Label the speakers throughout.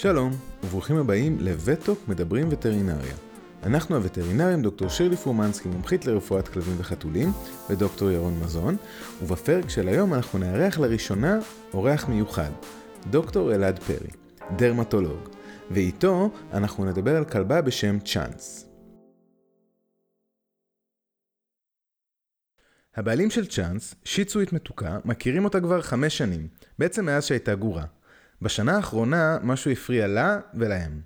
Speaker 1: שלום, וברוכים הבאים לווטוק מדברים וטרינריה. אנחנו הווטרינרים דוקטור שירלי פורמנסקי, מומחית לרפואת כלבים וחתולים, ודוקטור ירון מזון, ובפרק של היום אנחנו נארח לראשונה אורח מיוחד, דוקטור אלעד פרי, דרמטולוג, ואיתו אנחנו נדבר על כלבה בשם צ'אנס. הבעלים של צ'אנס, שיצואית מתוקה, מכירים אותה כבר חמש שנים, בעצם מאז שהייתה גורה. בשנה האחרונה משהו הפריע לה ולהם.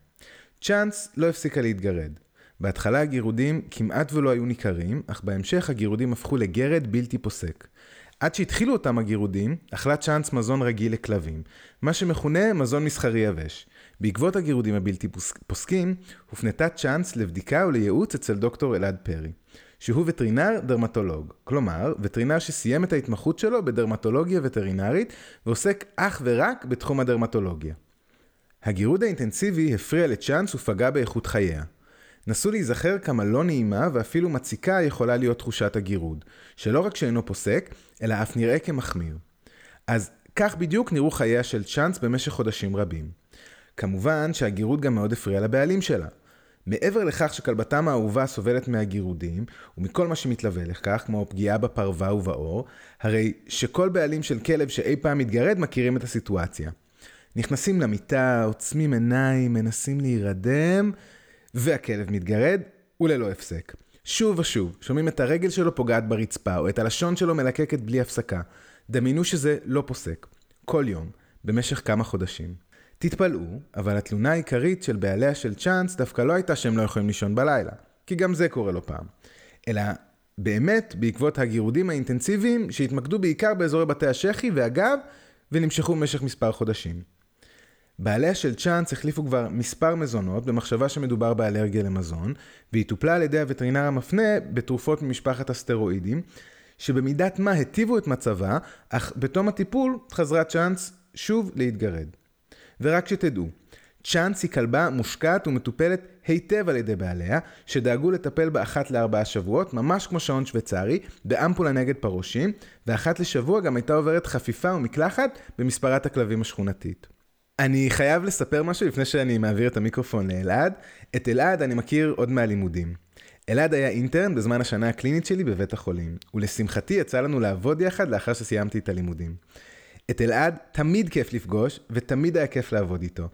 Speaker 1: צ'אנס לא הפסיקה להתגרד. בהתחלה הגירודים כמעט ולא היו ניכרים, אך בהמשך הגירודים הפכו לגרד בלתי פוסק. עד שהתחילו אותם הגירודים, אכלה צ'אנס מזון רגיל לכלבים, מה שמכונה מזון מסחרי יבש. בעקבות הגירודים הבלתי פוסקים, הופנתה צ'אנס לבדיקה ולייעוץ אצל דוקטור אלעד פרי. שהוא וטרינר דרמטולוג. כלומר, וטרינר שסיים את ההתמחות שלו בדרמטולוגיה וטרינרית, ועוסק אך ורק בתחום הדרמטולוגיה. הגירוד האינטנסיבי הפריע לצ'אנס ופגע באיכות חייה. נסו להיזכר כמה לא נעימה ואפילו מציקה יכולה להיות תחושת הגירוד, שלא רק שאינו פוסק, אלא אף נראה כמחמיר. אז כך בדיוק נראו חייה של צ'אנס במשך חודשים רבים. כמובן שהגירוד גם מאוד הפריע לבעלים שלה. מעבר לכך שכלבתם האהובה סובלת מהגירודים, ומכל מה שמתלווה לכך, כמו פגיעה בפרווה ובאור, הרי שכל בעלים של כלב שאי פעם מתגרד מכירים את הסיטואציה. נכנסים למיטה, עוצמים עיניים, מנסים להירדם, והכלב מתגרד, וללא הפסק. שוב ושוב, שומעים את הרגל שלו פוגעת ברצפה, או את הלשון שלו מלקקת בלי הפסקה. דמיינו שזה לא פוסק. כל יום, במשך כמה חודשים. תתפלאו, אבל התלונה העיקרית של בעליה של צ'אנס דווקא לא הייתה שהם לא יכולים לישון בלילה, כי גם זה קורה לא פעם. אלא באמת בעקבות הגירודים האינטנסיביים שהתמקדו בעיקר באזורי בתי השחי והגב ונמשכו במשך מספר חודשים. בעליה של צ'אנס החליפו כבר מספר מזונות במחשבה שמדובר באלרגיה למזון, והיא טופלה על ידי הווטרינר המפנה בתרופות ממשפחת הסטרואידים, שבמידת מה היטיבו את מצבה, אך בתום הטיפול חזרה צ'אנס שוב להתגרד. ורק שתדעו, צ'אנס היא כלבה מושקעת ומטופלת היטב על ידי בעליה, שדאגו לטפל בה אחת לארבעה שבועות, ממש כמו שעון שוויצרי, באמפולה נגד פרושים, ואחת לשבוע גם הייתה עוברת חפיפה ומקלחת במספרת הכלבים השכונתית. אני חייב לספר משהו לפני שאני מעביר את המיקרופון לאלעד. את אלעד אני מכיר עוד מהלימודים. אלעד היה אינטרן בזמן השנה הקלינית שלי בבית החולים, ולשמחתי יצא לנו לעבוד יחד לאחר שסיימתי את הלימודים. את אלעד תמיד כיף לפגוש, ותמיד היה כיף לעבוד איתו.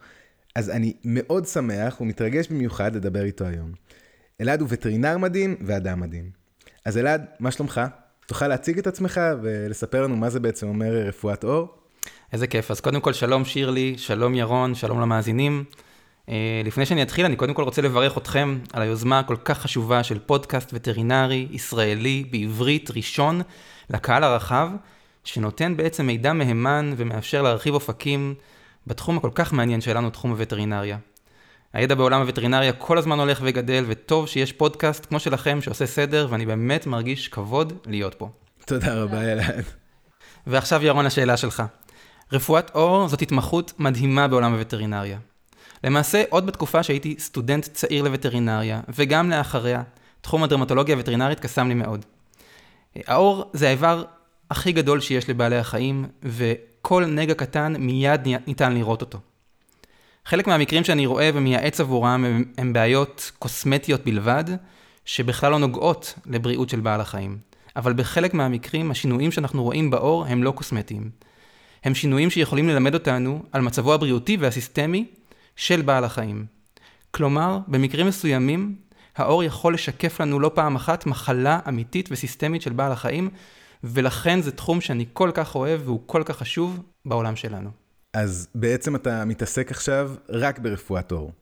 Speaker 1: אז אני מאוד שמח ומתרגש במיוחד לדבר איתו היום. אלעד הוא וטרינר מדהים ואדם מדהים. אז אלעד, מה שלומך? תוכל להציג את עצמך ולספר לנו מה זה בעצם אומר רפואת אור?
Speaker 2: איזה כיף. אז קודם כל, שלום שירלי, שלום ירון, שלום למאזינים. אה, לפני שאני אתחיל, אני קודם כל רוצה לברך אתכם על היוזמה הכל כך חשובה של פודקאסט וטרינרי ישראלי בעברית ראשון לקהל הרחב. שנותן בעצם מידע מהימן ומאפשר להרחיב אופקים בתחום הכל כך מעניין שלנו, תחום הווטרינריה. הידע בעולם הווטרינריה כל הזמן הולך וגדל, וטוב שיש פודקאסט כמו שלכם שעושה סדר, ואני באמת מרגיש כבוד להיות פה.
Speaker 1: תודה רבה, אלעד.
Speaker 2: ועכשיו ירון, השאלה שלך. רפואת עור זאת התמחות מדהימה בעולם הווטרינריה. למעשה, עוד בתקופה שהייתי סטודנט צעיר לווטרינריה, וגם לאחריה, תחום הדרמטולוגיה הווטרינרית קסם לי מאוד. העור זה האיבר הכי גדול שיש לבעלי החיים, וכל נגע קטן מיד ניתן לראות אותו. חלק מהמקרים שאני רואה ומייעץ עבורם הם, הם בעיות קוסמטיות בלבד, שבכלל לא נוגעות לבריאות של בעל החיים. אבל בחלק מהמקרים השינויים שאנחנו רואים בעור הם לא קוסמטיים. הם שינויים שיכולים ללמד אותנו על מצבו הבריאותי והסיסטמי של בעל החיים. כלומר, במקרים מסוימים, העור יכול לשקף לנו לא פעם אחת מחלה אמיתית וסיסטמית של בעל החיים, ולכן זה תחום שאני כל כך אוהב והוא כל כך חשוב בעולם שלנו.
Speaker 1: אז בעצם אתה מתעסק עכשיו רק ברפואת עור.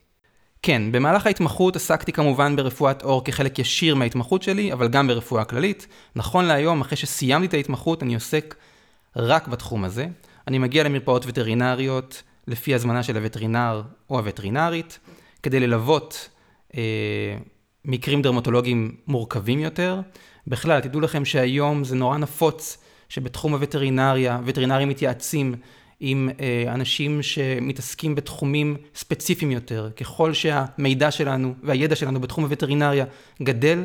Speaker 2: כן, במהלך ההתמחות עסקתי כמובן ברפואת עור כחלק ישיר מההתמחות שלי, אבל גם ברפואה כללית. נכון להיום, אחרי שסיימתי את ההתמחות, אני עוסק רק בתחום הזה. אני מגיע למרפאות וטרינריות לפי הזמנה של הווטרינר או הווטרינרית, כדי ללוות אה, מקרים דרמטולוגיים מורכבים יותר, בכלל, תדעו לכם שהיום זה נורא נפוץ שבתחום הווטרינריה, וטרינרים מתייעצים עם אה, אנשים שמתעסקים בתחומים ספציפיים יותר. ככל שהמידע שלנו והידע שלנו בתחום הווטרינריה גדל,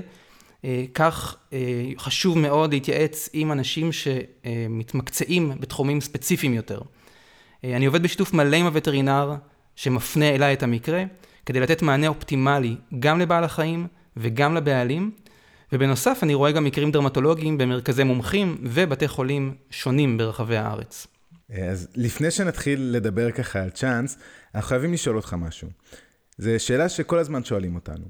Speaker 2: אה, כך אה, חשוב מאוד להתייעץ עם אנשים שמתמקצעים בתחומים ספציפיים יותר. אה, אני עובד בשיתוף מלא עם הווטרינר שמפנה אליי את המקרה, כדי לתת מענה אופטימלי גם לבעל החיים וגם לבעלים. ובנוסף אני רואה גם מקרים דרמטולוגיים במרכזי מומחים ובתי חולים שונים ברחבי הארץ.
Speaker 1: אז לפני שנתחיל לדבר ככה על צ'אנס, אנחנו חייבים לשאול אותך משהו. זו שאלה שכל הזמן שואלים אותנו.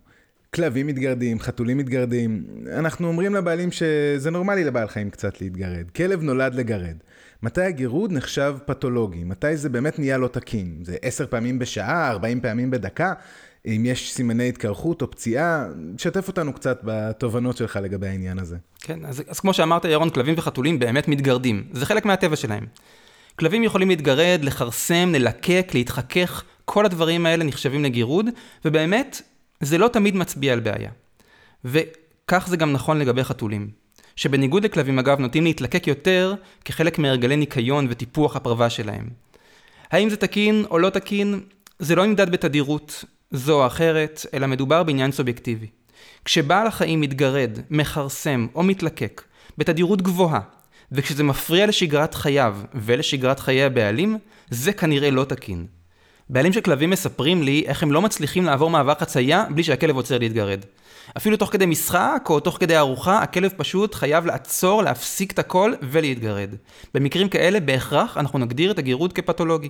Speaker 1: כלבים מתגרדים, חתולים מתגרדים, אנחנו אומרים לבעלים שזה נורמלי לבעל חיים קצת להתגרד. כלב נולד לגרד. מתי הגירוד נחשב פתולוגי? מתי זה באמת נהיה לא תקין? זה עשר פעמים בשעה, ארבעים פעמים בדקה? אם יש סימני התקרחות או פציעה, שתף אותנו קצת בתובנות שלך לגבי העניין הזה.
Speaker 2: כן, אז, אז כמו שאמרת, ירון, כלבים וחתולים באמת מתגרדים. זה חלק מהטבע שלהם. כלבים יכולים להתגרד, לכרסם, ללקק, להתחכך, כל הדברים האלה נחשבים לגירוד, ובאמת, זה לא תמיד מצביע על בעיה. וכך זה גם נכון לגבי חתולים. שבניגוד לכלבים אגב נוטים להתלקק יותר כחלק מהרגלי ניקיון וטיפוח הפרווה שלהם. האם זה תקין או לא תקין, זה לא נמדד בתדירות זו או אחרת, אלא מדובר בעניין סובייקטיבי. כשבעל החיים מתגרד, מכרסם או מתלקק בתדירות גבוהה, וכשזה מפריע לשגרת חייו ולשגרת חיי הבעלים, זה כנראה לא תקין. בעלים של כלבים מספרים לי איך הם לא מצליחים לעבור מעבר חצייה בלי שהכלב עוצר להתגרד. אפילו תוך כדי משחק או תוך כדי ארוחה, הכלב פשוט חייב לעצור, להפסיק את הכל ולהתגרד. במקרים כאלה בהכרח אנחנו נגדיר את הגירוד כפתולוגי.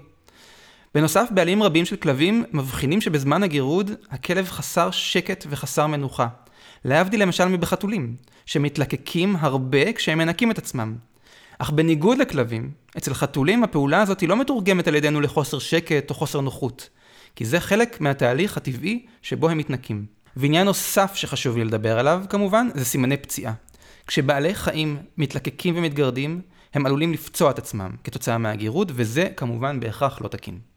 Speaker 2: בנוסף, בעלים רבים של כלבים מבחינים שבזמן הגירוד הכלב חסר שקט וחסר מנוחה. להבדיל למשל מבחתולים, שמתלקקים הרבה כשהם מנקים את עצמם. אך בניגוד לכלבים, אצל חתולים הפעולה הזאת היא לא מתורגמת על ידינו לחוסר שקט או חוסר נוחות, כי זה חלק מהתהליך הטבעי שבו הם מתנקים. ועניין נוסף שחשוב לי לדבר עליו, כמובן, זה סימני פציעה. כשבעלי חיים מתלקקים ומתגרדים, הם עלולים לפצוע את עצמם כתוצאה מהגירוד, וזה כמובן בהכרח לא תקין.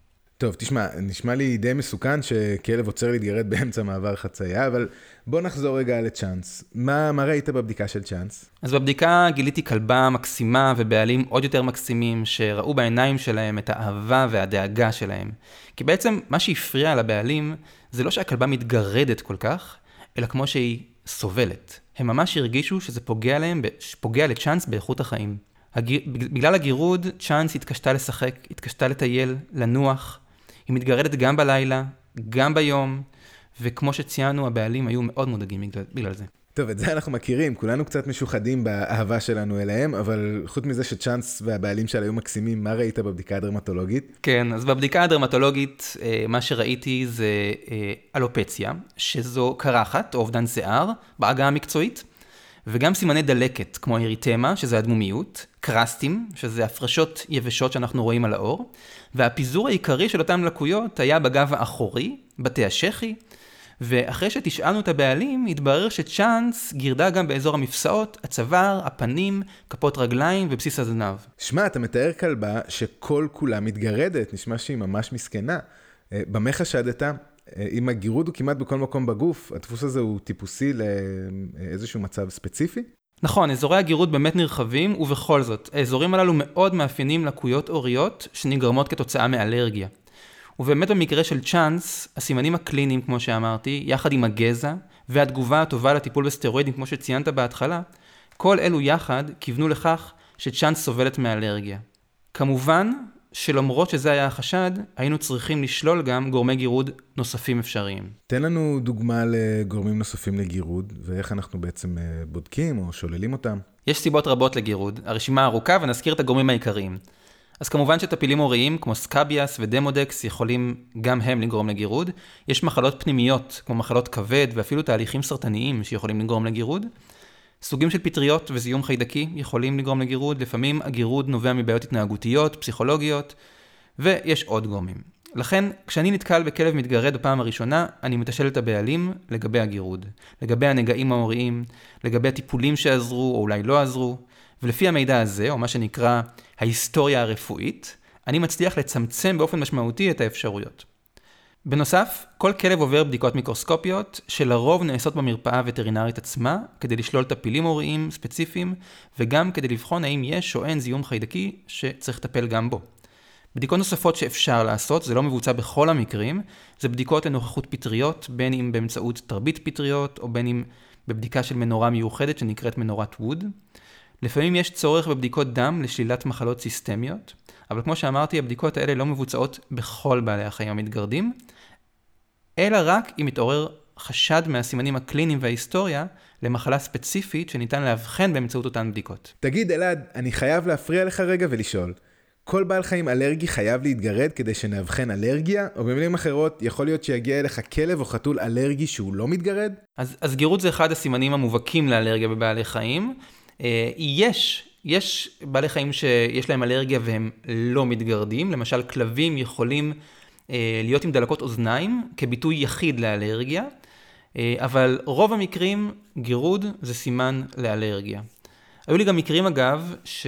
Speaker 1: טוב, תשמע, נשמע לי די מסוכן שכלב עוצר להתגרד באמצע מעבר חצייה, אבל בוא נחזור רגע לצ'אנס. מה, מה ראית בבדיקה של צ'אנס?
Speaker 2: אז בבדיקה גיליתי כלבה מקסימה ובעלים עוד יותר מקסימים, שראו בעיניים שלהם את האהבה והדאגה שלהם. כי בעצם מה שהפריע לבעלים, זה לא שהכלבה מתגרדת כל כך, אלא כמו שהיא סובלת. הם ממש הרגישו שזה פוגע להם, פוגע לצ'אנס באיכות החיים. הגיר... בגלל הגירוד, צ'אנס התקשתה לשחק, התקשתה לטייל, לנוח. היא מתגרדת גם בלילה, גם ביום, וכמו שציינו, הבעלים היו מאוד מודאגים בגלל, בגלל זה.
Speaker 1: טוב, את זה אנחנו מכירים, כולנו קצת משוחדים באהבה שלנו אליהם, אבל חוץ מזה שצ'אנס והבעלים שלה היו מקסימים, מה ראית בבדיקה הדרמטולוגית?
Speaker 2: כן, אז בבדיקה הדרמטולוגית, אה, מה שראיתי זה אה, אלופציה, שזו קרחת או אובדן שיער, בעגה המקצועית. וגם סימני דלקת, כמו אריתמה, שזה הדמומיות, קרסטים, שזה הפרשות יבשות שאנחנו רואים על האור, והפיזור העיקרי של אותן לקויות היה בגב האחורי, בתי השחי, ואחרי שתשאלנו את הבעלים, התברר שצ'אנס גירדה גם באזור המפסעות, הצוואר, הפנים, כפות רגליים ובסיס הזנב.
Speaker 1: שמע, אתה מתאר כלבה שכל כולה מתגרדת, נשמע שהיא ממש מסכנה. אה, במה חשדת? אם הגירוד הוא כמעט בכל מקום בגוף, הדפוס הזה הוא טיפוסי לאיזשהו מצב ספציפי?
Speaker 2: נכון, אזורי הגירוד באמת נרחבים, ובכל זאת, האזורים הללו מאוד מאפיינים לקויות עוריות שנגרמות כתוצאה מאלרגיה. ובאמת במקרה של צ'אנס, הסימנים הקליניים, כמו שאמרתי, יחד עם הגזע, והתגובה הטובה לטיפול בסטרואידים, כמו שציינת בהתחלה, כל אלו יחד כיוונו לכך שצ'אנס סובלת מאלרגיה. כמובן שלמרות שזה היה החשד, היינו צריכים לשלול גם גורמי גירוד נוספים אפשריים.
Speaker 1: תן לנו דוגמה לגורמים נוספים לגירוד, ואיך אנחנו בעצם אה, בודקים או שוללים אותם.
Speaker 2: יש סיבות רבות לגירוד, הרשימה ארוכה ונזכיר את הגורמים העיקריים. אז כמובן שטפילים הוריים כמו סקאביאס ודמודקס יכולים גם הם לגרום לגירוד. יש מחלות פנימיות כמו מחלות כבד ואפילו תהליכים סרטניים שיכולים לגרום לגירוד. סוגים של פטריות וזיהום חיידקי יכולים לגרום לגירוד, לפעמים הגירוד נובע מבעיות התנהגותיות, פסיכולוגיות, ויש עוד גורמים. לכן, כשאני נתקל בכלב מתגרד בפעם הראשונה, אני מתשאל את הבעלים לגבי הגירוד, לגבי הנגעים ההוריים, לגבי הטיפולים שעזרו או אולי לא עזרו, ולפי המידע הזה, או מה שנקרא ההיסטוריה הרפואית, אני מצליח לצמצם באופן משמעותי את האפשרויות. בנוסף, כל כלב עובר בדיקות מיקרוסקופיות, שלרוב נעשות במרפאה הווטרינרית עצמה, כדי לשלול טפילים הוריים ספציפיים, וגם כדי לבחון האם יש או אין זיהום חיידקי שצריך לטפל גם בו. בדיקות נוספות שאפשר לעשות, זה לא מבוצע בכל המקרים, זה בדיקות לנוכחות פטריות, בין אם באמצעות תרבית פטריות, או בין אם בבדיקה של מנורה מיוחדת שנקראת מנורת ווד. לפעמים יש צורך בבדיקות דם לשלילת מחלות סיסטמיות, אבל כמו שאמרתי, הבדיקות האלה לא מבוצעות בכל בעלי החיים המתגרדים, אלא רק אם מתעורר חשד מהסימנים הקליניים וההיסטוריה למחלה ספציפית שניתן לאבחן באמצעות אותן בדיקות.
Speaker 1: תגיד, אלעד, אני חייב להפריע לך רגע ולשאול. כל בעל חיים אלרגי חייב להתגרד כדי שנאבחן אלרגיה? או במילים אחרות, יכול להיות שיגיע אליך כלב או חתול אלרגי שהוא לא מתגרד?
Speaker 2: אז, אז גירות זה אחד הסימנים המובהקים לאלרגיה בבעלי חיים. אה, יש, יש בעלי חיים שיש להם אלרגיה והם לא מתגרדים. למשל, כלבים יכולים להיות עם דלקות אוזניים כביטוי יחיד לאלרגיה, אה, אבל רוב המקרים גירוד זה סימן לאלרגיה. היו לי גם מקרים אגב, ש...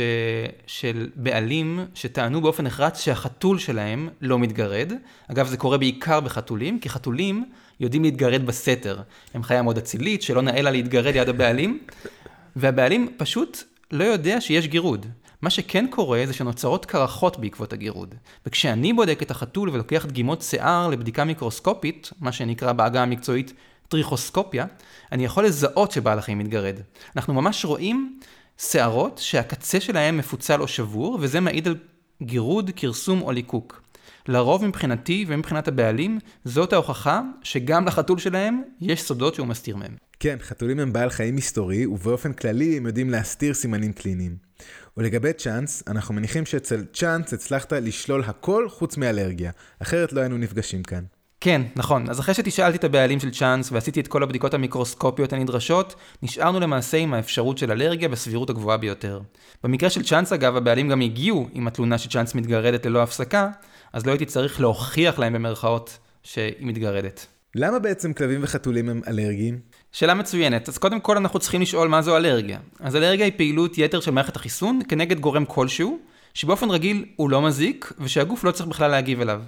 Speaker 2: של בעלים שטענו באופן נחרץ שהחתול שלהם לא מתגרד. אגב, זה קורה בעיקר בחתולים, כי חתולים יודעים להתגרד בסתר. הם חיה מאוד אצילית, שלא נאה לה להתגרד ליד הבעלים, והבעלים פשוט לא יודע שיש גירוד. מה שכן קורה זה שנוצרות קרחות בעקבות הגירוד. וכשאני בודק את החתול ולוקח דגימות שיער לבדיקה מיקרוסקופית, מה שנקרא בעגה המקצועית טריכוסקופיה, אני יכול לזהות שבעל החיים מתגרד. אנחנו ממש רואים שערות שהקצה שלהם מפוצל או שבור, וזה מעיד על גירוד, כרסום או ליקוק. לרוב מבחינתי ומבחינת הבעלים, זאת ההוכחה שגם לחתול שלהם יש סודות שהוא מסתיר מהם.
Speaker 1: כן, חתולים הם בעל חיים מסתורי, ובאופן כללי הם יודעים להסתיר סימנים קליניים. ולגבי צ'אנס, אנחנו מניחים שאצל צ'אנס הצלחת לשלול הכל חוץ מאלרגיה, אחרת לא היינו נפגשים כאן.
Speaker 2: כן, נכון. אז אחרי שתשאלתי את הבעלים של צ'אנס ועשיתי את כל הבדיקות המיקרוסקופיות הנדרשות, נשארנו למעשה עם האפשרות של אלרגיה בסבירות הגבוהה ביותר. במקרה של צ'אנס אגב, הבעלים גם הגיעו עם התלונה שצ'אנס מתגרדת ללא הפסקה, אז לא הייתי צריך להוכיח להם במרכאות שהיא מתגרדת.
Speaker 1: למה בעצם כלבים וחתולים הם אלרגיים?
Speaker 2: שאלה מצוינת. אז קודם כל אנחנו צריכים לשאול מה זו אלרגיה. אז אלרגיה היא פעילות יתר של מערכת החיסון כנגד גורם כלשהו, שבאופן רגיל הוא לא מזיק, ושהגוף לא צריך בכלל להגיב אליו.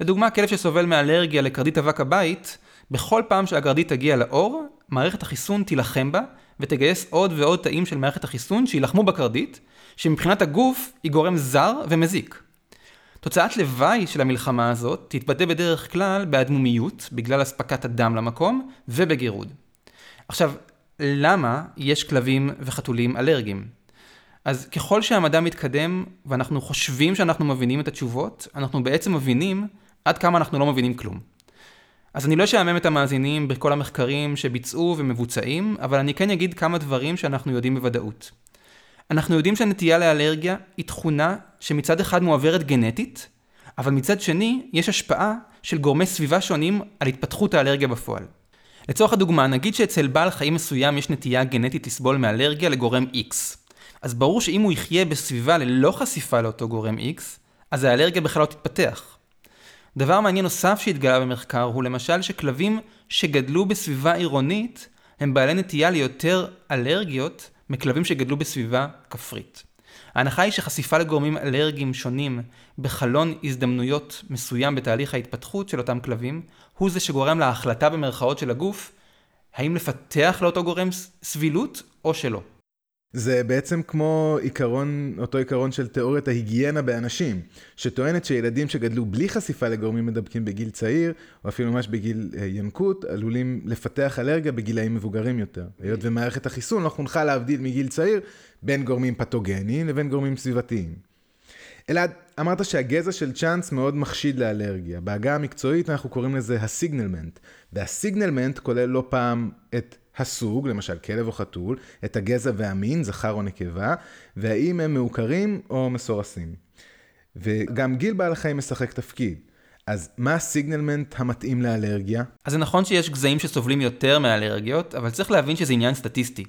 Speaker 2: לדוגמה, כלב שסובל מאלרגיה לקרדית אבק הבית, בכל פעם שהקרדית תגיע לאור, מערכת החיסון תילחם בה, ותגייס עוד ועוד תאים של מערכת החיסון שיילחמו בקרדית, שמבחינת הגוף היא גורם זר ומזיק. תוצאת לוואי של המלחמה הזאת תתבטא בדרך כלל באדמומיות, בגלל אספקת הדם למקום, ובגירוד. עכשיו, למה יש כלבים וחתולים אלרגיים? אז ככל שהמדע מתקדם ואנחנו חושבים שאנחנו מבינים את התשובות, אנחנו בעצם מבינים עד כמה אנחנו לא מבינים כלום. אז אני לא אשעמם את המאזינים בכל המחקרים שביצעו ומבוצעים, אבל אני כן אגיד כמה דברים שאנחנו יודעים בוודאות. אנחנו יודעים שהנטייה לאלרגיה היא תכונה שמצד אחד מועברת גנטית, אבל מצד שני יש השפעה של גורמי סביבה שונים על התפתחות האלרגיה בפועל. לצורך הדוגמה, נגיד שאצל בעל חיים מסוים יש נטייה גנטית לסבול מאלרגיה לגורם X. אז ברור שאם הוא יחיה בסביבה ללא חשיפה לאותו גורם X, אז האלרגיה בכלל לא תתפתח. דבר מעניין נוסף שהתגלה במחקר הוא למשל שכלבים שגדלו בסביבה עירונית הם בעלי נטייה ליותר אלרגיות מכלבים שגדלו בסביבה כפרית. ההנחה היא שחשיפה לגורמים אלרגיים שונים בחלון הזדמנויות מסוים בתהליך ההתפתחות של אותם כלבים, הוא זה שגורם להחלטה במרכאות של הגוף, האם לפתח לאותו גורם סבילות או שלא.
Speaker 1: זה בעצם כמו עיקרון, אותו עיקרון של תיאוריית ההיגיינה באנשים, שטוענת שילדים שגדלו בלי חשיפה לגורמים מדבקים בגיל צעיר, או אפילו ממש בגיל אה, ינקות, עלולים לפתח אלרגיה בגילאים מבוגרים יותר. היות ומערכת החיסון לא חונכה להבדיל מגיל צעיר בין גורמים פתוגניים לבין גורמים סביבתיים. אלעד, אמרת שהגזע של צ'אנס מאוד מחשיד לאלרגיה. בעגה המקצועית אנחנו קוראים לזה הסיגנלמנט, והסיגנלמנט כולל לא פעם את הסוג, למשל כלב או חתול, את הגזע והמין, זכר או נקבה, והאם הם מעוקרים או מסורסים. וגם גיל בעל החיים משחק תפקיד. אז מה הסיגנלמנט המתאים לאלרגיה?
Speaker 2: אז זה נכון שיש גזעים שסובלים יותר מאלרגיות, אבל צריך להבין שזה עניין סטטיסטי.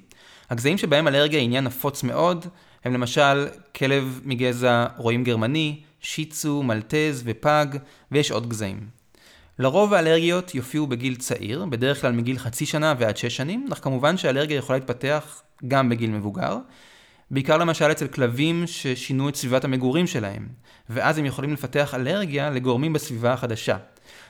Speaker 2: הגזעים שבהם אלרגיה היא עניין נפוץ מאוד, הם למשל כלב מגזע רועים גרמני, שיצו, מלטז ופג, ויש עוד גזעים. לרוב האלרגיות יופיעו בגיל צעיר, בדרך כלל מגיל חצי שנה ועד שש שנים, אך כמובן שהאלרגיה יכולה להתפתח גם בגיל מבוגר. בעיקר למשל אצל כלבים ששינו את סביבת המגורים שלהם, ואז הם יכולים לפתח אלרגיה לגורמים בסביבה החדשה.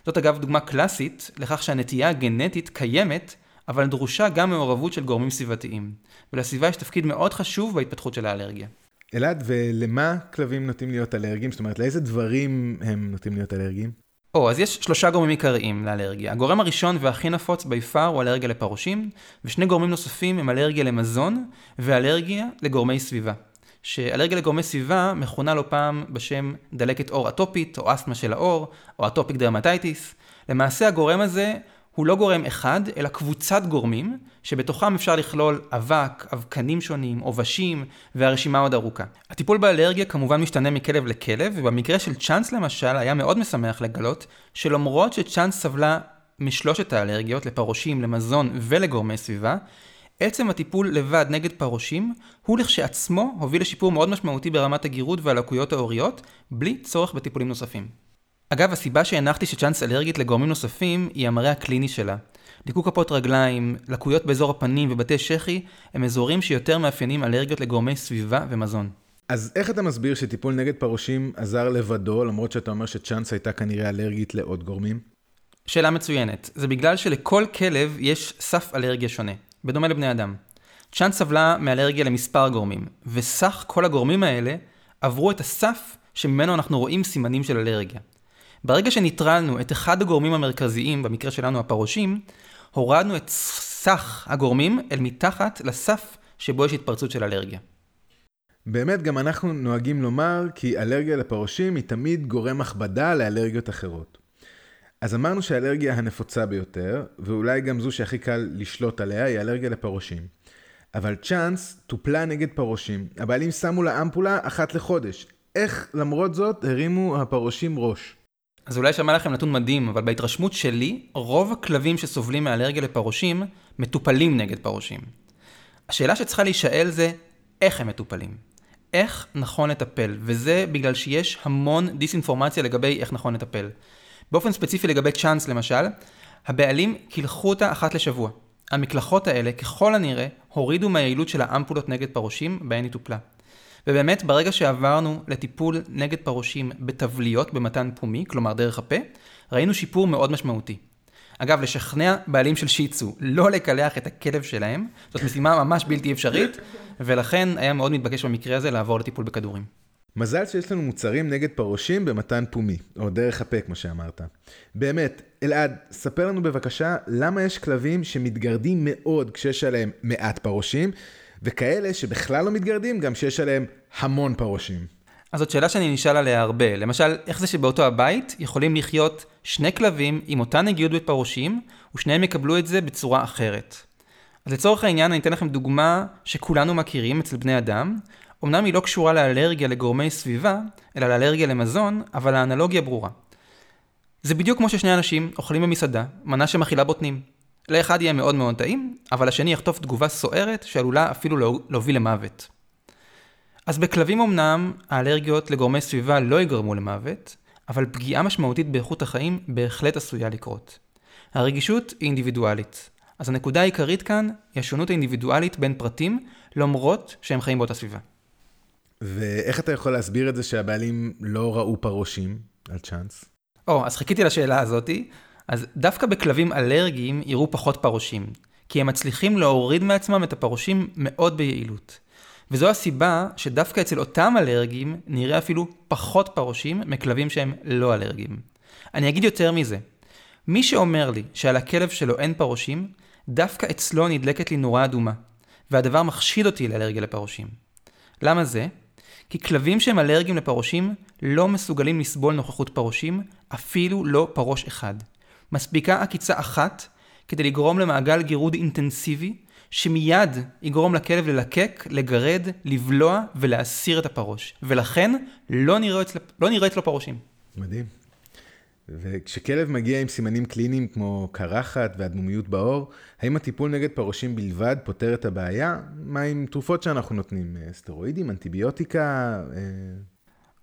Speaker 2: זאת אגב דוגמה קלאסית לכך שהנטייה הגנטית קיימת, אבל דרושה גם מעורבות של גורמים סביבתיים. ולסביבה יש תפקיד מאוד חשוב בהתפתחות של האלרגיה.
Speaker 1: אלעד, ולמה כלבים נוטים להיות אלרגיים? זאת אומרת, לאיזה דברים הם נוטים להיות אלרגיים?
Speaker 2: או, אז יש שלושה גורמים עיקריים לאלרגיה. הגורם הראשון והכי נפוץ בי פאר הוא אלרגיה לפרושים, ושני גורמים נוספים הם אלרגיה למזון ואלרגיה לגורמי סביבה. שאלרגיה לגורמי סביבה מכונה לא פעם בשם דלקת עור אטופית, או אסתמה של העור, או אטופיק דרמטייטיס. למעשה הגורם הזה הוא לא גורם אחד, אלא קבוצת גורמים, שבתוכם אפשר לכלול אבק, אבקנים שונים, עובשים, והרשימה עוד ארוכה. הטיפול באלרגיה כמובן משתנה מכלב לכלב, ובמקרה של צ'אנס למשל, היה מאוד משמח לגלות, שלמרות שצ'אנס סבלה משלושת האלרגיות, לפרושים, למזון ולגורמי סביבה, עצם הטיפול לבד נגד פרושים, הוא לכשעצמו הוביל לשיפור מאוד משמעותי ברמת הגירוד והלקויות ההוריות, בלי צורך בטיפולים נוספים. אגב, הסיבה שהנחתי שצ'אנס אלרגית לגורמים נוספים היא המראה הקליני שלה. ליקוק כפות רגליים, לקויות באזור הפנים ובתי שחי הם אזורים שיותר מאפיינים אלרגיות לגורמי סביבה ומזון.
Speaker 1: אז איך אתה מסביר שטיפול נגד פרושים עזר לבדו, למרות שאתה אומר שצ'אנס הייתה כנראה אלרגית לעוד גורמים?
Speaker 2: שאלה מצוינת. זה בגלל שלכל כלב יש סף אלרגיה שונה, בדומה לבני אדם. צ'אנס סבלה מאלרגיה למספר גורמים, וסך כל הגורמים האלה עברו את הסף שממנו אנחנו רואים סימנים של אלרגיה. ברגע שניטרלנו את אחד הגורמים המרכזיים, במקרה שלנו הפרושים, הורדנו את סך הגורמים אל מתחת לסף שבו יש התפרצות של אלרגיה.
Speaker 1: באמת, גם אנחנו נוהגים לומר כי אלרגיה לפרושים היא תמיד גורם הכבדה לאלרגיות אחרות. אז אמרנו שהאלרגיה הנפוצה ביותר, ואולי גם זו שהכי קל לשלוט עליה, היא אלרגיה לפרושים. אבל צ'אנס טופלה נגד פרושים. הבעלים שמו לה אמפולה אחת לחודש. איך למרות זאת הרימו הפרושים ראש?
Speaker 2: אז אולי שמע לכם נתון מדהים, אבל בהתרשמות שלי, רוב הכלבים שסובלים מאלרגיה לפרושים, מטופלים נגד פרושים. השאלה שצריכה להישאל זה, איך הם מטופלים? איך נכון לטפל? וזה בגלל שיש המון דיסאינפורמציה לגבי איך נכון לטפל. באופן ספציפי לגבי צ'אנס למשל, הבעלים קילחו אותה אחת לשבוע. המקלחות האלה, ככל הנראה, הורידו מהיעילות של האמפולות נגד פרושים, בהן היא טופלה. ובאמת, ברגע שעברנו לטיפול נגד פרושים בתבליות במתן פומי, כלומר דרך הפה, ראינו שיפור מאוד משמעותי. אגב, לשכנע בעלים של שיצו לא לקלח את הכלב שלהם, זאת משימה ממש בלתי אפשרית, ולכן היה מאוד מתבקש במקרה הזה לעבור לטיפול בכדורים.
Speaker 1: מזל שיש לנו מוצרים נגד פרושים במתן פומי, או דרך הפה, כמו שאמרת. באמת, אלעד, ספר לנו בבקשה למה יש כלבים שמתגרדים מאוד כשיש עליהם מעט פרושים, וכאלה שבכלל לא מתגרדים, גם שיש עליהם המון פרושים.
Speaker 2: אז זאת שאלה שאני נשאל עליה הרבה. למשל, איך זה שבאותו הבית יכולים לחיות שני כלבים עם אותה נגיעות בפרושים, ושניהם יקבלו את זה בצורה אחרת. אז לצורך העניין אני אתן לכם דוגמה שכולנו מכירים אצל בני אדם. אמנם היא לא קשורה לאלרגיה לגורמי סביבה, אלא לאלרגיה למזון, אבל האנלוגיה ברורה. זה בדיוק כמו ששני אנשים אוכלים במסעדה, מנה שמכילה בוטנים. לאחד יהיה מאוד מאוד טעים, אבל השני יחטוף תגובה סוערת שעלולה אפילו לא- להוביל למוות. אז בכלבים אמנם האלרגיות לגורמי סביבה לא יגרמו למוות, אבל פגיעה משמעותית באיכות החיים בהחלט עשויה לקרות. הרגישות היא אינדיבידואלית. אז הנקודה העיקרית כאן היא השונות האינדיבידואלית בין פרטים, למרות שהם חיים באותה סביבה.
Speaker 1: ואיך אתה יכול להסביר את זה שהבעלים לא ראו פרושים על צ'אנס?
Speaker 2: או, אז חיכיתי לשאלה הזאתי. אז דווקא בכלבים אלרגיים יראו פחות פרושים, כי הם מצליחים להוריד מעצמם את הפרושים מאוד ביעילות. וזו הסיבה שדווקא אצל אותם אלרגיים נראה אפילו פחות פרושים מכלבים שהם לא אלרגיים. אני אגיד יותר מזה, מי שאומר לי שעל הכלב שלו אין פרושים, דווקא אצלו נדלקת לי נורה אדומה, והדבר מחשיד אותי לאלרגיה לפרושים. למה זה? כי כלבים שהם אלרגיים לפרושים לא מסוגלים לסבול נוכחות פרושים, אפילו לא פרוש אחד. מספיקה עקיצה אחת כדי לגרום למעגל גירוד אינטנסיבי, שמיד יגרום לכלב ללקק, לגרד, לבלוע ולהסיר את הפרוש. ולכן לא אצלו, לא נראה אצלו פרושים.
Speaker 1: מדהים. וכשכלב מגיע עם סימנים קליניים כמו קרחת ואדמומיות בעור, האם הטיפול נגד פרושים בלבד פותר את הבעיה? מה עם תרופות שאנחנו נותנים? סטרואידים, אנטיביוטיקה? אה,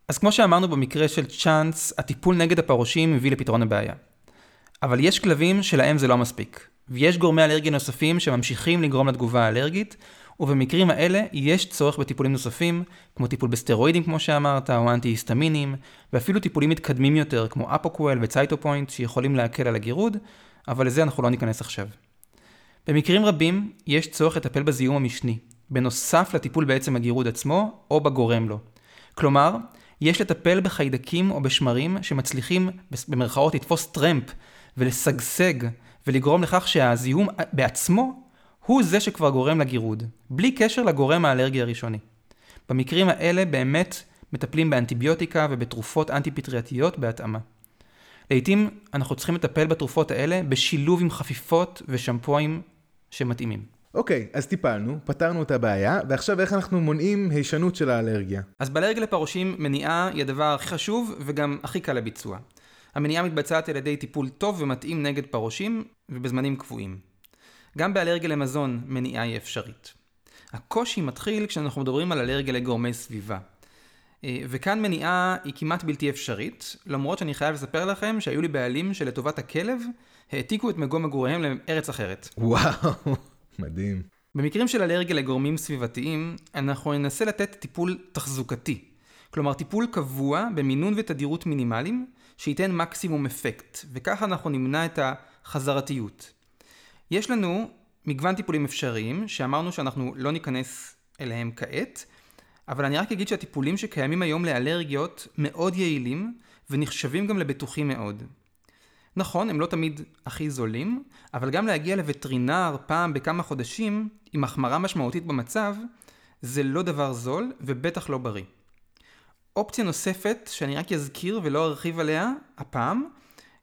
Speaker 2: אז כמו שאמרנו במקרה של צ'אנס, הטיפול נגד הפרושים מביא לפתרון הבעיה. אבל יש כלבים שלהם זה לא מספיק. ויש גורמי אלרגיה נוספים שממשיכים לגרום לתגובה האלרגית, ובמקרים האלה יש צורך בטיפולים נוספים, כמו טיפול בסטרואידים כמו שאמרת, או אנטי-היסטמינים, ואפילו טיפולים מתקדמים יותר, כמו Apoquel ו Cytopoint, שיכולים להקל על הגירוד, אבל לזה אנחנו לא ניכנס עכשיו. במקרים רבים יש צורך לטפל בזיהום המשני, בנוסף לטיפול בעצם הגירוד עצמו, או בגורם לו. כלומר, יש לטפל בחיידקים או בשמרים שמצליחים במרכאות לתפוס טרמפ ולשגשג ולגרום לכך שהזיהום בעצמו הוא זה שכבר גורם לגירוד, בלי קשר לגורם האלרגי הראשוני. במקרים האלה באמת מטפלים באנטיביוטיקה ובתרופות אנטי-פטרייתיות בהתאמה. לעתים אנחנו צריכים לטפל בתרופות האלה בשילוב עם חפיפות ושמפואים שמתאימים.
Speaker 1: אוקיי, אז טיפלנו, פתרנו את הבעיה, ועכשיו איך אנחנו מונעים הישנות של האלרגיה?
Speaker 2: אז באלרגיה לפרושים מניעה היא הדבר הכי חשוב וגם הכי קל לביצוע. המניעה מתבצעת על ידי טיפול טוב ומתאים נגד פרושים ובזמנים קבועים. גם באלרגיה למזון מניעה היא אפשרית. הקושי מתחיל כשאנחנו מדברים על אלרגיה לגורמי סביבה. אה, וכאן מניעה היא כמעט בלתי אפשרית, למרות שאני חייב לספר לכם שהיו לי בעלים שלטובת הכלב העתיקו את מקום מגוריהם לארץ אחרת.
Speaker 1: וואו, מדהים.
Speaker 2: במקרים של אלרגיה לגורמים סביבתיים, אנחנו ננסה לתת טיפול תחזוקתי. כלומר, טיפול קבוע במינון ותדירות מינימליים, שייתן מקסימום אפקט, וככה אנחנו נמנע את החזרתיות. יש לנו מגוון טיפולים אפשריים, שאמרנו שאנחנו לא ניכנס אליהם כעת, אבל אני רק אגיד שהטיפולים שקיימים היום לאלרגיות מאוד יעילים, ונחשבים גם לבטוחים מאוד. נכון, הם לא תמיד הכי זולים, אבל גם להגיע לווטרינר פעם בכמה חודשים, עם החמרה משמעותית במצב, זה לא דבר זול, ובטח לא בריא. אופציה נוספת, שאני רק אזכיר ולא ארחיב עליה, הפעם,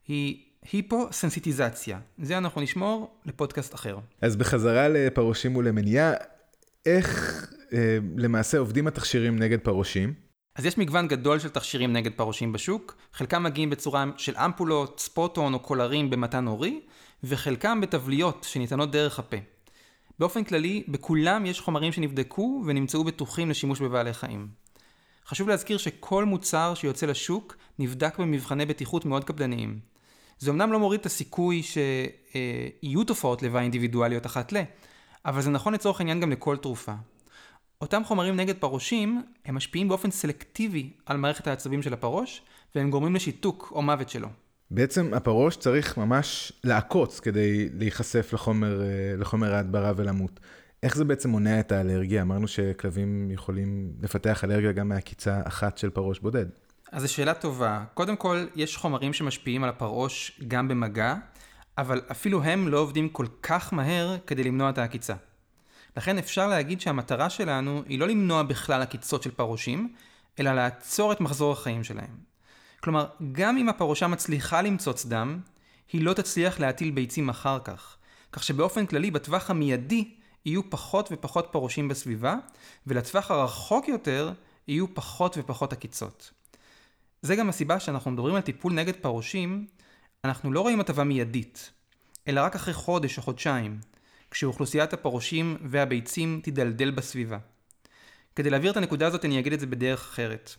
Speaker 2: היא היפו-סנסיטיזציה. זה אנחנו נשמור לפודקאסט אחר.
Speaker 1: אז בחזרה לפרושים ולמניעה, איך אה, למעשה עובדים התכשירים נגד פרושים?
Speaker 2: אז יש מגוון גדול של תכשירים נגד פרושים בשוק, חלקם מגיעים בצורה של אמפולות, ספוטון או קולרים במתן הורי, וחלקם בתבליות שניתנות דרך הפה. באופן כללי, בכולם יש חומרים שנבדקו ונמצאו בטוחים לשימוש בבעלי חיים. חשוב להזכיר שכל מוצר שיוצא לשוק נבדק במבחני בטיחות מאוד קפדניים. זה אמנם לא מוריד את הסיכוי שיהיו תופעות לוואי אינדיבידואליות אחת ל, אבל זה נכון לצורך העניין גם לכל תרופה. אותם חומרים נגד פרושים, הם משפיעים באופן סלקטיבי על מערכת העצבים של הפרוש, והם גורמים לשיתוק או מוות שלו.
Speaker 1: בעצם הפרוש צריך ממש לעקוץ כדי להיחשף לחומר, אה, לחומר ההדברה ולמות. איך זה בעצם מונע את האלרגיה? אמרנו שכלבים יכולים לפתח אלרגיה גם מעקיצה אחת של פרוש בודד.
Speaker 2: אז זו שאלה טובה. קודם כל, יש חומרים שמשפיעים על הפרוש גם במגע, אבל אפילו הם לא עובדים כל כך מהר כדי למנוע את העקיצה. לכן אפשר להגיד שהמטרה שלנו היא לא למנוע בכלל עקיצות של פרושים, אלא לעצור את מחזור החיים שלהם. כלומר, גם אם הפרושה מצליחה למצוץ דם, היא לא תצליח להטיל ביצים אחר כך. כך שבאופן כללי, בטווח המיידי, יהיו פחות ופחות פרושים בסביבה, ולטווח הרחוק יותר, יהיו פחות ופחות עקיצות. זה גם הסיבה שאנחנו מדברים על טיפול נגד פרושים, אנחנו לא רואים הטבה מיידית, אלא רק אחרי חודש או חודשיים, כשאוכלוסיית הפרושים והביצים תידלדל בסביבה. כדי להעביר את הנקודה הזאת אני אגיד את זה בדרך אחרת.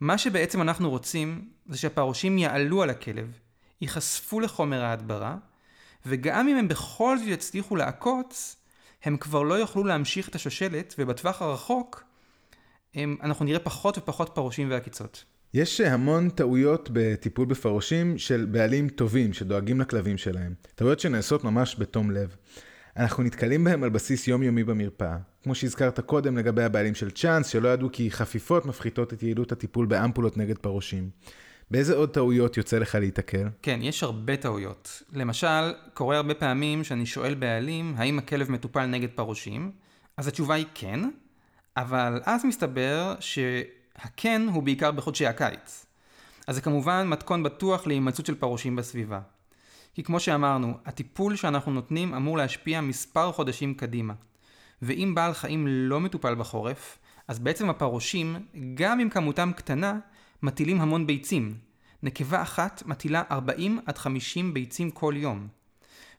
Speaker 2: מה שבעצם אנחנו רוצים זה שהפרושים יעלו על הכלב, ייחשפו לחומר ההדברה, וגם אם הם בכל זאת יצליחו לעקוץ, הם כבר לא יוכלו להמשיך את השושלת, ובטווח הרחוק הם, אנחנו נראה פחות ופחות פרושים ועקיצות.
Speaker 1: יש המון טעויות בטיפול בפרושים של בעלים טובים שדואגים לכלבים שלהם. טעויות שנעשות ממש בתום לב. אנחנו נתקלים בהם על בסיס יומיומי במרפאה. כמו שהזכרת קודם לגבי הבעלים של צ'אנס, שלא ידעו כי חפיפות מפחיתות את יעילות הטיפול באמפולות נגד פרושים. באיזה עוד טעויות יוצא לך להיתקל?
Speaker 2: כן, יש הרבה טעויות. למשל, קורה הרבה פעמים שאני שואל בעלים האם הכלב מטופל נגד פרושים, אז התשובה היא כן, אבל אז מסתבר שהכן הוא בעיקר בחודשי הקיץ. אז זה כמובן מתכון בטוח להימצאות של פרושים בסביבה. כי כמו שאמרנו, הטיפול שאנחנו נותנים אמור להשפיע מספר חודשים קדימה. ואם בעל חיים לא מטופל בחורף, אז בעצם הפרושים, גם אם כמותם קטנה, מטילים המון ביצים. נקבה אחת מטילה 40 עד 50 ביצים כל יום.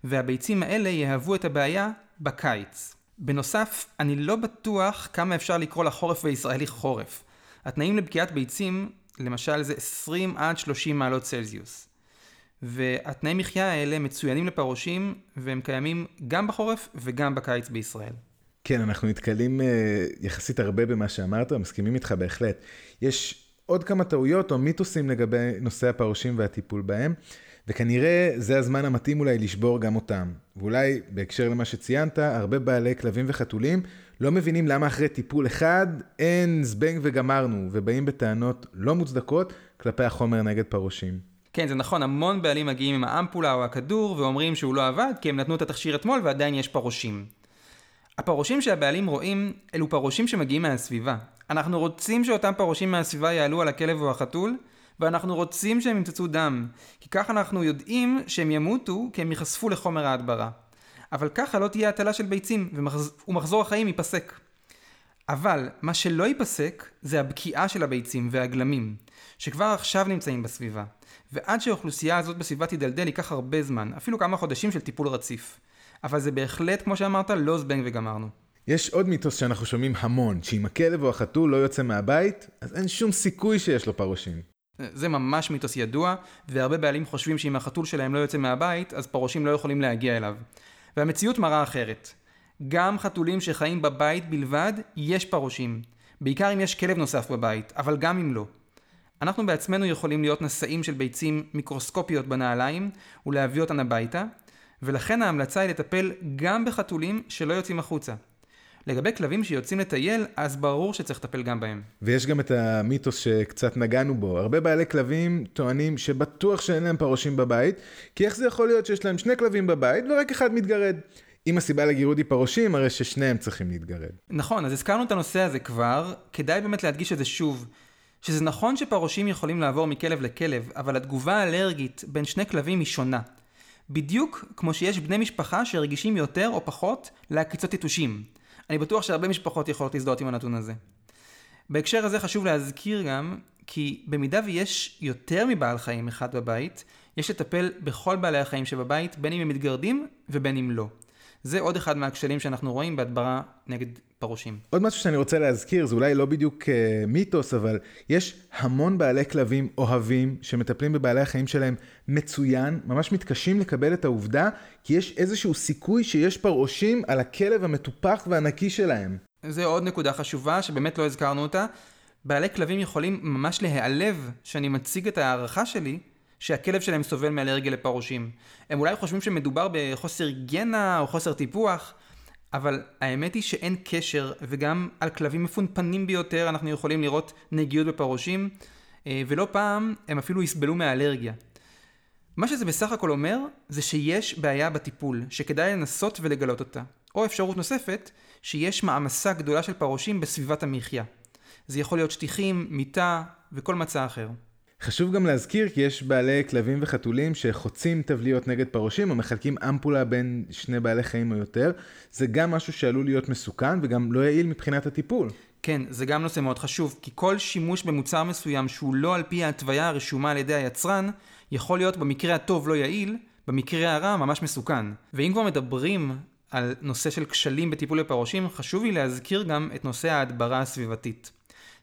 Speaker 2: והביצים האלה יהוו את הבעיה בקיץ. בנוסף, אני לא בטוח כמה אפשר לקרוא לחורף בישראלי חורף. התנאים לבקיעת ביצים, למשל זה 20 עד 30 מעלות צלזיוס. והתנאי מחיה האלה מצוינים לפרושים, והם קיימים גם בחורף וגם בקיץ בישראל.
Speaker 1: כן, אנחנו נתקלים אה, יחסית הרבה במה שאמרת, מסכימים איתך בהחלט. יש עוד כמה טעויות או מיתוסים לגבי נושא הפרושים והטיפול בהם, וכנראה זה הזמן המתאים אולי לשבור גם אותם. ואולי בהקשר למה שציינת, הרבה בעלי כלבים וחתולים לא מבינים למה אחרי טיפול אחד אין זבנג וגמרנו, ובאים בטענות לא מוצדקות כלפי החומר נגד פרושים.
Speaker 2: כן, זה נכון, המון בעלים מגיעים עם האמפולה או הכדור ואומרים שהוא לא עבד כי הם נתנו את התכשיר אתמול ועדיין יש פרושים. הפרושים שהבעלים רואים אלו פרושים שמגיעים מהסביבה. אנחנו רוצים שאותם פרושים מהסביבה יעלו על הכלב או החתול, ואנחנו רוצים שהם ימצצו דם, כי כך אנחנו יודעים שהם ימותו כי הם ייחשפו לחומר ההדברה. אבל ככה לא תהיה הטלה של ביצים, ומחזור החיים ייפסק. אבל מה שלא ייפסק זה הבקיעה של הביצים והגלמים, שכבר עכשיו נמצאים בסביבה. ועד שהאוכלוסייה הזאת בסביבה תידלדל ייקח הרבה זמן, אפילו כמה חודשים של טיפול רציף. אבל זה בהחלט, כמו שאמרת, לא זבנג וגמרנו.
Speaker 1: יש עוד מיתוס שאנחנו שומעים המון, שאם הכלב או החתול לא יוצא מהבית, אז אין שום סיכוי שיש לו פרושים.
Speaker 2: זה ממש מיתוס ידוע, והרבה בעלים חושבים שאם החתול שלהם לא יוצא מהבית, אז פרושים לא יכולים להגיע אליו. והמציאות מראה אחרת. גם חתולים שחיים בבית בלבד, יש פרושים. בעיקר אם יש כלב נוסף בבית, אבל גם אם לא. אנחנו בעצמנו יכולים להיות נשאים של ביצים מיקרוסקופיות בנעליים ולהביא אותן הביתה, ולכן ההמלצה היא לטפל גם בחתולים שלא יוצאים החוצה. לגבי כלבים שיוצאים לטייל, אז ברור שצריך לטפל גם בהם.
Speaker 1: ויש גם את המיתוס שקצת נגענו בו. הרבה בעלי כלבים טוענים שבטוח שאין להם פרושים בבית, כי איך זה יכול להיות שיש להם שני כלבים בבית ורק אחד מתגרד? אם הסיבה לגירוד היא פרושים, הרי ששניהם צריכים להתגרד.
Speaker 2: נכון, אז הזכרנו את הנושא הזה כבר, כדאי באמת להדגיש את זה שוב. שזה נכון שפרושים יכולים לעבור מכלב לכלב, אבל התגובה האלרגית בין שני כלבים היא שונה. בדיוק כמו שיש בני משפחה שרגישים יותר או פחות לעקיצות יתושים. אני בטוח שהרבה משפחות יכולות להזדהות עם הנתון הזה. בהקשר הזה חשוב להזכיר גם, כי במידה ויש יותר מבעל חיים אחד בבית, יש לטפל בכל בעלי החיים שבבית, בין אם הם מתגרדים ובין אם לא. זה עוד אחד מהכשלים שאנחנו רואים בהדברה נגד פרושים.
Speaker 1: עוד משהו שאני רוצה להזכיר, זה אולי לא בדיוק uh, מיתוס, אבל יש המון בעלי כלבים אוהבים שמטפלים בבעלי החיים שלהם מצוין, ממש מתקשים לקבל את העובדה, כי יש איזשהו סיכוי שיש פרושים על הכלב המטופח והנקי שלהם.
Speaker 2: זה עוד נקודה חשובה שבאמת לא הזכרנו אותה. בעלי כלבים יכולים ממש להיעלב שאני מציג את ההערכה שלי שהכלב שלהם סובל מאלרגיה לפרושים. הם אולי חושבים שמדובר בחוסר היגיינה או חוסר טיפוח, אבל האמת היא שאין קשר, וגם על כלבים מפונפנים ביותר אנחנו יכולים לראות נגיעות בפרושים, אה, ולא פעם הם אפילו יסבלו מאלרגיה. מה שזה בסך הכל אומר, זה שיש בעיה בטיפול, שכדאי לנסות ולגלות אותה. או אפשרות נוספת, שיש מעמסה גדולה של פרושים בסביבת המחיה. זה יכול להיות שטיחים, מיטה וכל מצע אחר.
Speaker 1: חשוב גם להזכיר כי יש בעלי כלבים וחתולים שחוצים תבליות נגד פרושים או מחלקים אמפולה בין שני בעלי חיים או יותר. זה גם משהו שעלול להיות מסוכן וגם לא יעיל מבחינת הטיפול.
Speaker 2: כן, זה גם נושא מאוד חשוב, כי כל שימוש במוצר מסוים שהוא לא על פי ההתוויה הרשומה על ידי היצרן, יכול להיות במקרה הטוב לא יעיל, במקרה הרע ממש מסוכן. ואם כבר מדברים על נושא של כשלים בטיפול בפרושים, חשוב לי להזכיר גם את נושא ההדברה הסביבתית.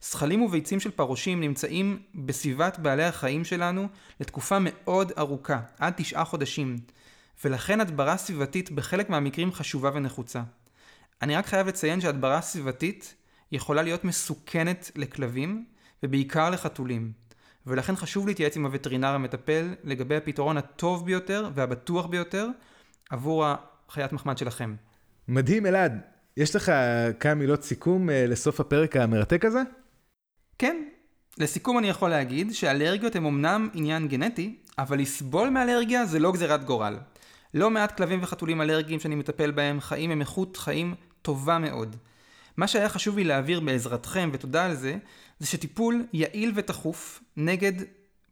Speaker 2: זכלים וביצים של פרושים נמצאים בסביבת בעלי החיים שלנו לתקופה מאוד ארוכה, עד תשעה חודשים, ולכן הדברה סביבתית בחלק מהמקרים חשובה ונחוצה. אני רק חייב לציין שהדברה סביבתית יכולה להיות מסוכנת לכלבים, ובעיקר לחתולים. ולכן חשוב להתייעץ עם הווטרינר המטפל לגבי הפתרון הטוב ביותר והבטוח ביותר עבור החיית מחמד שלכם.
Speaker 1: מדהים אלעד, יש לך כמה מילות סיכום אה, לסוף הפרק המרתק הזה?
Speaker 2: כן, לסיכום אני יכול להגיד שאלרגיות הן אמנם עניין גנטי, אבל לסבול מאלרגיה זה לא גזירת גורל. לא מעט כלבים וחתולים אלרגיים שאני מטפל בהם חיים עם איכות חיים טובה מאוד. מה שהיה חשוב לי להעביר בעזרתכם, ותודה על זה, זה שטיפול יעיל ותכוף נגד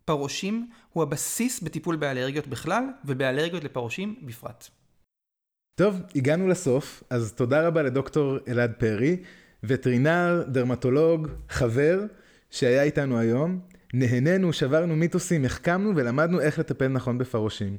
Speaker 2: פרושים הוא הבסיס בטיפול באלרגיות בכלל, ובאלרגיות לפרושים בפרט.
Speaker 1: טוב, הגענו לסוף, אז תודה רבה לדוקטור אלעד פרי, וטרינר, דרמטולוג, חבר, שהיה איתנו היום. נהנינו, שברנו מיתוסים, החכמנו ולמדנו איך לטפל נכון בפרושים.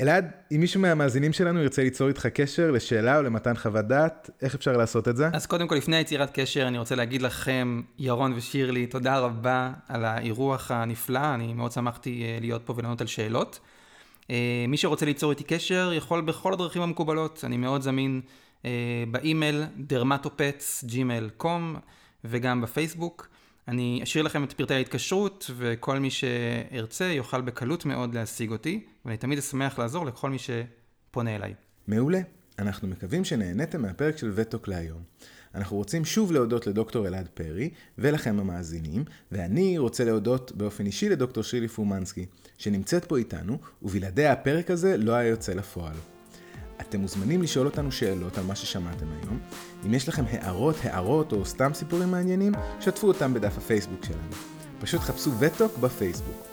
Speaker 1: אלעד, אם מישהו מהמאזינים שלנו ירצה ליצור איתך קשר לשאלה או למתן חוות דעת, איך אפשר לעשות את זה?
Speaker 2: אז קודם כל, לפני יצירת קשר, אני רוצה להגיד לכם, ירון ושירלי, תודה רבה על האירוח הנפלא, אני מאוד שמחתי אה, להיות פה ולענות על שאלות. אה, מי שרוצה ליצור איתי קשר, יכול בכל הדרכים המקובלות, אני מאוד זמין אה, באימייל dermatopets.gmail.com וגם בפייסבוק. אני אשאיר לכם את פרטי ההתקשרות, וכל מי שירצה יוכל בקלות מאוד להשיג אותי, ואני תמיד אשמח לעזור לכל מי שפונה אליי.
Speaker 1: מעולה. אנחנו מקווים שנהניתם מהפרק של וטוק להיום. אנחנו רוצים שוב להודות לדוקטור אלעד פרי ולכם המאזינים, ואני רוצה להודות באופן אישי לדוקטור שירלי פומנסקי, שנמצאת פה איתנו, ובלעדיה הפרק הזה לא היה יוצא לפועל. אתם מוזמנים לשאול אותנו שאלות על מה ששמעתם היום. אם יש לכם הערות, הערות או סתם סיפורים מעניינים, שתפו אותם בדף הפייסבוק שלנו. פשוט חפשו וטוק בפייסבוק.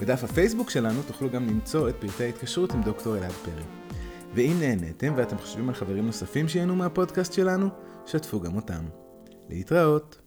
Speaker 1: בדף הפייסבוק שלנו תוכלו גם למצוא את פרטי ההתקשרות עם דוקטור אלעד פרי. ואם נהניתם ואתם חושבים על חברים נוספים שייהנו מהפודקאסט שלנו, שתפו גם אותם. להתראות.